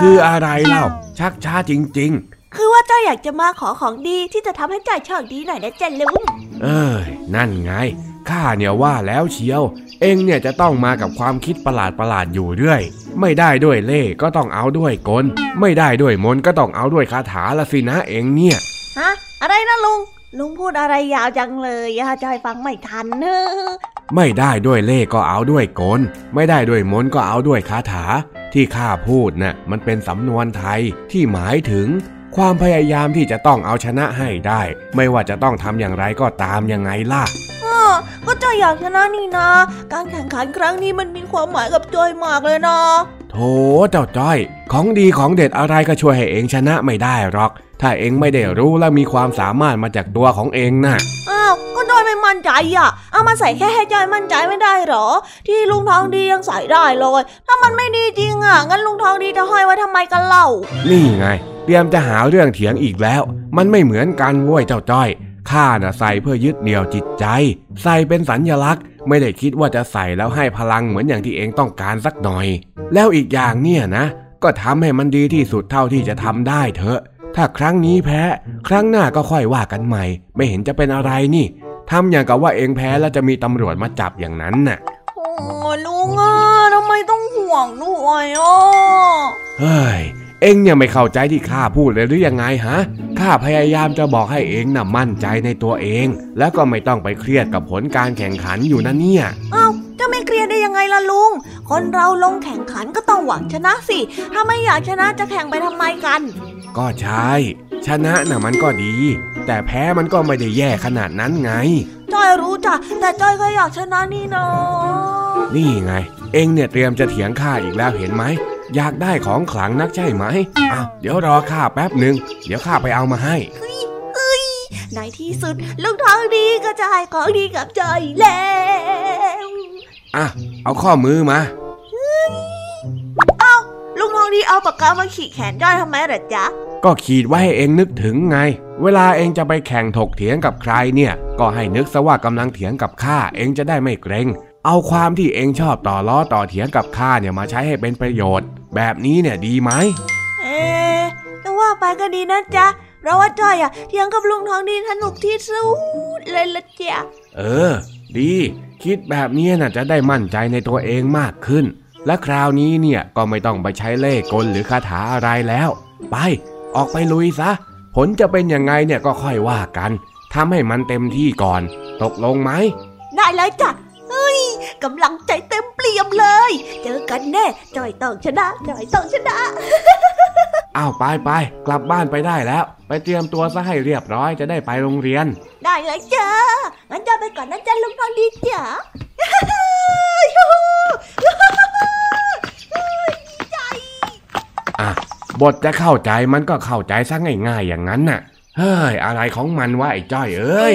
คืออะไรเล่า ชักช้าจริงคือว่าจ้อยอยากจะมาขอของดีที่จะทำให้จ้อยโชคดีหน่อยนะจ๊ะลุงๆเอ้ยนั่นไง ข้าเนี่ยว่าแล้วเชียว เองเนี่ยจะต้องมากับความคิดประหลาดประหลาดๆอยู่เรื่อย ไม่ได้ด้วยเล่ห์ก็ต้องเอาด้วยกล ไม่ได้ด้วยมนต์ก็ต้องเอาด้วยคาถาละสินะเองเนี่ย ฮะ อะไรนะลุง ลุงพูดอะไรยาวจังเลยอะจ้อยฟังไม่ทันเนอะไม่ได้ด้วยเล่ห์ก็เอาด้วยกล ไม่ได้ด้วยมนต์ก็เอาด้วยคาถา ที่ข้าพูดน่ะมันเป็นสำนวนไทยที่หมายถึง ความพยายามที่จะต้องเอาชนะให้ได้ ไม่ว่าจะต้องทำอย่างไรก็ตามยังไงล่ะเออ ก็จ้อยอยากชนะนี่นะ การแข่งขันครั้งนี้มันมีความหมายกับจ้อยมากเลยนะโถเจ้าจ้อย ของดีของเด็ดอะไรก็ช่วยให้เองชนะไม่ได้หรอก ถ้าเองไม่ได้รู้และมีความสามารถมาจากตัวของเองน่ะอ้าวก็จ้อยไม่มั่นใจอะ เอามาใส่แค่ให้จ้อยมั่นใจไม่ได้หรอ ที่ลุงทองดียังใส่ได้เลย ถ้ามันไม่ดีจริงอะงั้นลุงทองดีจะห้อยไว้ทำไมกันเล่า นี่ไง เตรียมจะหาเรื่องเถียงอีกแล้ว มันไม่เหมือนกันเว้ยเจ้าจ้อย ข้าน่ะใส่เพื่อยึดเหนี่ยวจิตใจ ใส่เป็นสัญญลักษณ์ ไม่ได้คิดว่าจะใส่แล้วให้พลังเหมือนอย่างที่เองต้องการสักหน่อย แล้วอีกอย่างเนี่ยนะ ก็ทำให้มันดีที่สุดเท่าที่จะทำได้เถอะ ถ้าครั้งนี้แพ้ ครั้งหน้าก็ค่อยว่ากันใหม่ ไม่เห็นจะเป็นอะไรนี่ทำอย่างกับว่าเองแพ้แล้วจะมีตำรวจมาจับอย่างนั้นน่ะโอ้ลุงอะทำไมต้องห่วงด้วยอะเฮ้ย เอ็งเนี่ยไม่เข้าใจที่ข้าพูดเลยหรือยังไงฮะ ข้าพยายามจะบอกให้เอ็งน่ะมั่นใจในตัวเอง แล้วก็ไม่ต้องไปเครียดกับผลการแข่งขันอยู่นะเนี่ย เอ้าจะไม่เครียดได้ยังไงล่ะลุง คนเราลงแข่งขันก็ต้องหวังชนะสิ ถ้าไม่อยากชนะจะแข่งไปทำไมกัน ก็ใช่ ชนะน่ะมันก็ดี แต่แพ้มันก็ไม่ได้แย่ขนาดนั้นไง จ้อยรู้จ้ะ แต่จ้อยก็อยากชนะนี่นานี่ไง เอ็งเนี่ยเตรียมจะเถียงข้าอีกแล้วเห็นไหม อยากได้ของขลังนักใช่ไหมอ้าวเดี๋ยวรอข้าแป๊บหนึ่งเดี๋ยวข้าไปเอามาให้ในที่สุดลุงทองดีก็จะให้ของดีกับจ้อยแล้วอะเอาข้อมือมาเอ้าลุงทองดีเอาปากกามาขีดแขนจ้อยทำไมเหรอจ๊ะก็ขีดไว้ให้เองนึกถึงไง เวลาเองจะไปแข่งถกเถียงกับใครเนี่ย ก็ให้นึกซะว่ากำลังเถียงกับข้าเองจะได้ไม่เกรง เอาความที่เองชอบต่อล้อต่อเถียงกับข้าเนี่ยมาใช้ให้เป็นประโยชน์ แบบนี้เนี่ยดีไหม เอ๊ะแต่ว่าไปก็ดีนะจ๊ะราะว่าจ้อยอะเถียงกับลุงทองดีสนุกที่สุดเลยละจ้ะเออ ดี คิดแบบนี้น่ะจะได้มั่นใจในตัวเองมากขึ้น และคราวนี้เนี่ยก็ไม่ต้องไปใช้เล่ห์กลหรือคาถาอะไรแล้ว ไป ออกไปลุยซะ ผลจะเป็นยังไงเนี่ยก็ค่อยว่ากันทำให้มันเต็มที่ก่อน ตกลงไหม ได้เลยจ้ะเฮ้ย กำลังใจเต็มเปี่ยมเลย เจอกันแน่จอยต้องชนะจอยต้องชนะ อ้าวไปไปกลับบ้านไปได้แล้ว ไปเตรียมตัวซะให้เรียบร้อยจะได้ไปโรงเรียน ได้เลยจ้างั้นจอยไปก่อนนะจ๊ะลุงทองดีจ๋าอะบทจะเข้าใจมันก็เข้าใจซะง่ายๆอย่างนั้นน่ะ เฮ้ย อะไรของมันวะไอ้จ้อยเอ้ย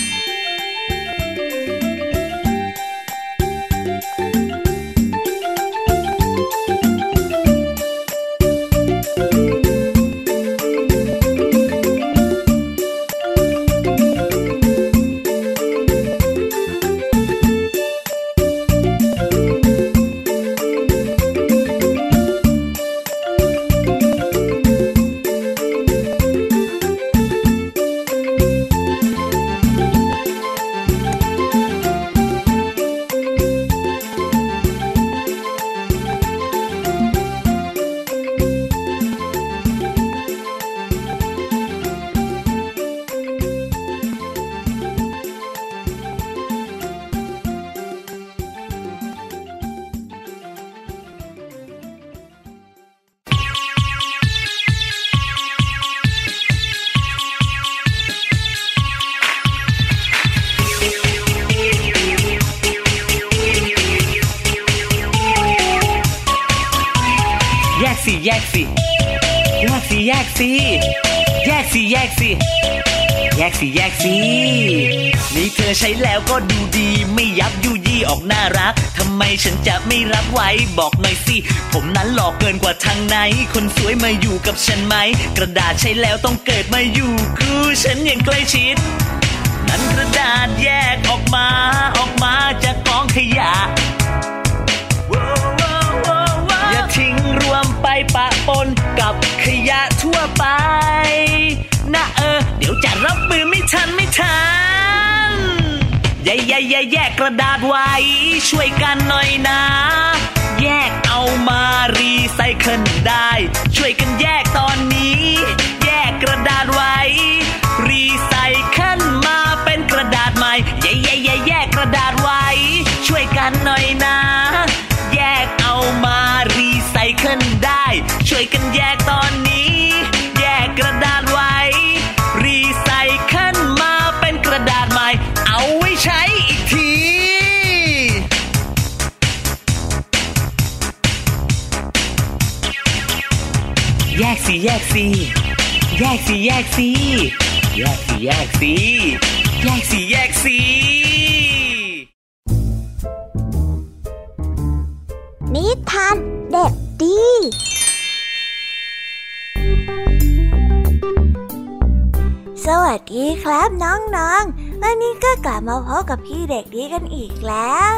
ไหม กระดาษใช้แล้วต้องเกิดมาอยู่คู่ฉันอย่างใกล้ชิด นั้นกระดาษแยกออกมาออกมาจากกองขยะอย่าทิ้งรวมไปปะปนกับขยะทั่วไป นะเออ เดี๋ยวจะรับมือไม่ทันไม่ทันแย่แย่แย่แยกกระดาษไว้ ช่วยกันหน่อยนะ แยกเอามารีไซเคิลได้ ช่วยกันแยกตอนนี้ แยกกระดาษไว้ รีไซเคิลมาเป็นกระดาษใหม่แย่แย่แย่แยกกระดาษไว้ ช่วยกันหน่อยนะแย แยกสีแยกสีแยกสีแยกสีแยกสีแยกสีแยกสินิทานเด็กดีสวัสดีครับน้องๆ วันนี้ก็กลับมาพบกับพี่เด็กดีกันอีกแล้ว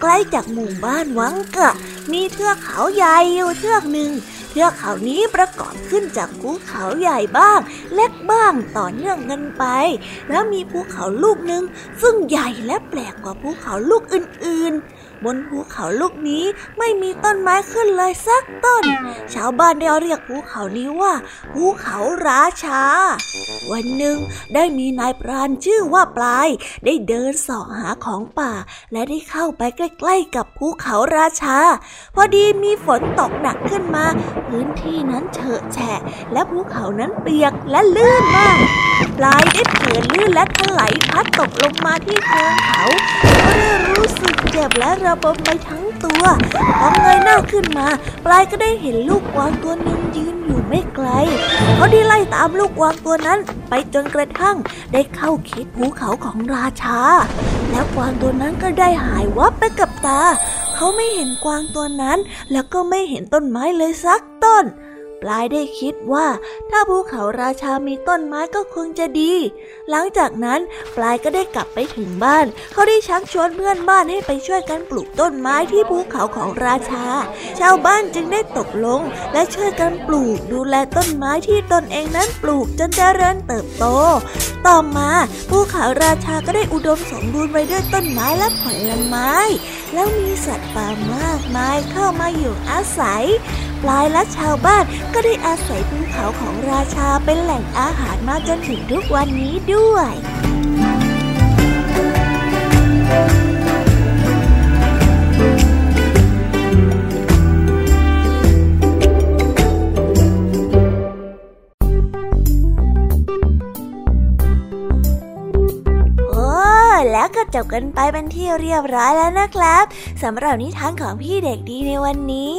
ใกล้จากหมู่บ้านวังกะ มีเทือกเขาใหญ่อยู่เทือกหนึ่ง เทือกเขานี้ประกอบขึ้นจากภูเขาใหญ่บ้าง เล็กบ้างต่อเนื่องกันไป แล้วมีภูเขาลูกหนึ่งซึ่งใหญ่และแปลกกว่าภูเขาลูกอื่น บนภูเขาลูกนี้ไม่มีต้นไม้ขึ้นเลยสักต้น ชาวบ้านได้เรียกภูเขานี้ว่าภูเขาราชา วันหนึ่งได้มีนายพรานชื่อว่าปลาย ได้เดินส่องหาของป่า และได้เข้าไปใกล้ๆกับภูเขาราชา พอดีมีฝนตกหนักขึ้นมา พื้นที่นั้นเฉอะแฉะ และภูเขานั้นเปียกและลื่นมากปลายได้เผินลื่นและถลายพัดตกลงมาที่เชิงเขาก็ได้รู้สึกเจ็บและระบมไปทั้งตัวพอเงยหน้าขึ้นมา ปลายก็ได้เห็นลูกกวางตัวหนึ่งยืนอยู่ไม่ไกล เขาได้ไล่ตามลูกกวางตัวนั้น ไปจนกระทั่งได้เข้าเขตภูเขาของราชา แล้วกวางตัวนั้นก็ได้หายวับไปกับตา เขาไม่เห็นกวางตัวนั้น แล้วก็ไม่เห็นต้นไม้เลยสักต้น ปลายได้คิดว่า ถ้าภูเขาราชามีต้นไม้ก็คงจะดี หลังจากนั้นปลายก็ได้กลับไปถึงบ้าน เขาได้ชักชวนเพื่อนบ้านให้ไปช่วยกันปลูกต้นไม้ที่ภูเขาของราชา ชาวบ้านจึงได้ตกลง และช่วยกันปลูกดูแลต้นไม้ที่ตนเองนั้นปลูกจนเจริญเติบโต ต่อมาภูเขาราชาก็ได้อุดมสมบูรณ์ไปด้วยต้นไม้และผลไม้ แล้วมีสัตว์ป่ามากมายเข้ามาอยู่อาศัย ปลายและชาวบ้านก็ได้อาศัยภูเขาของราชาเป็นแหล่งอาหารมาจนถึงทุกวันนี้ด้วยโอ้แล้วก็จบกันไปเป็นที่เรียบร้อยแล้วนะครับสำหรับนิทานของพี่เด็กดีในวันนี้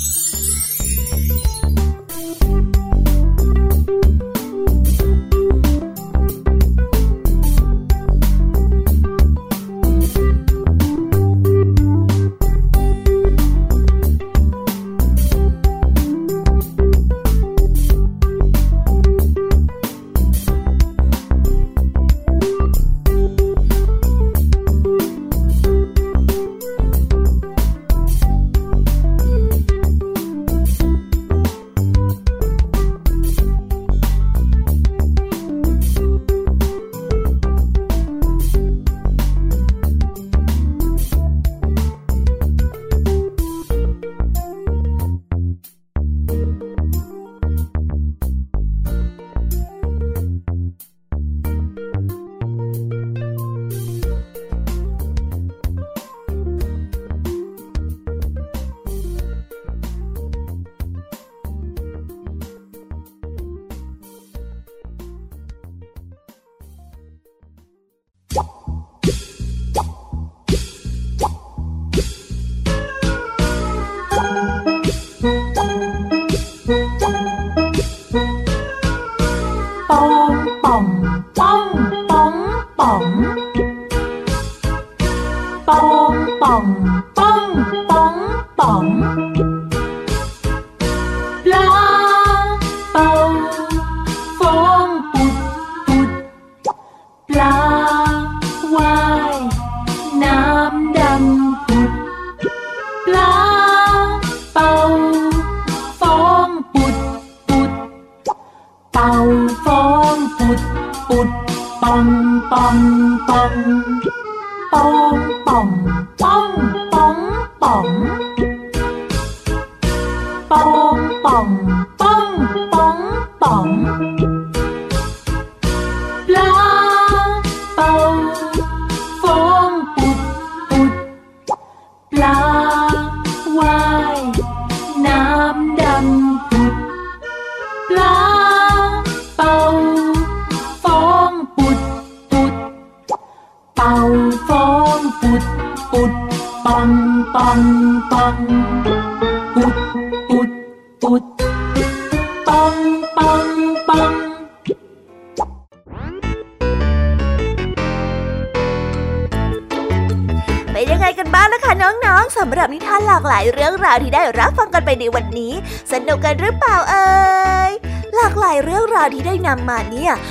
you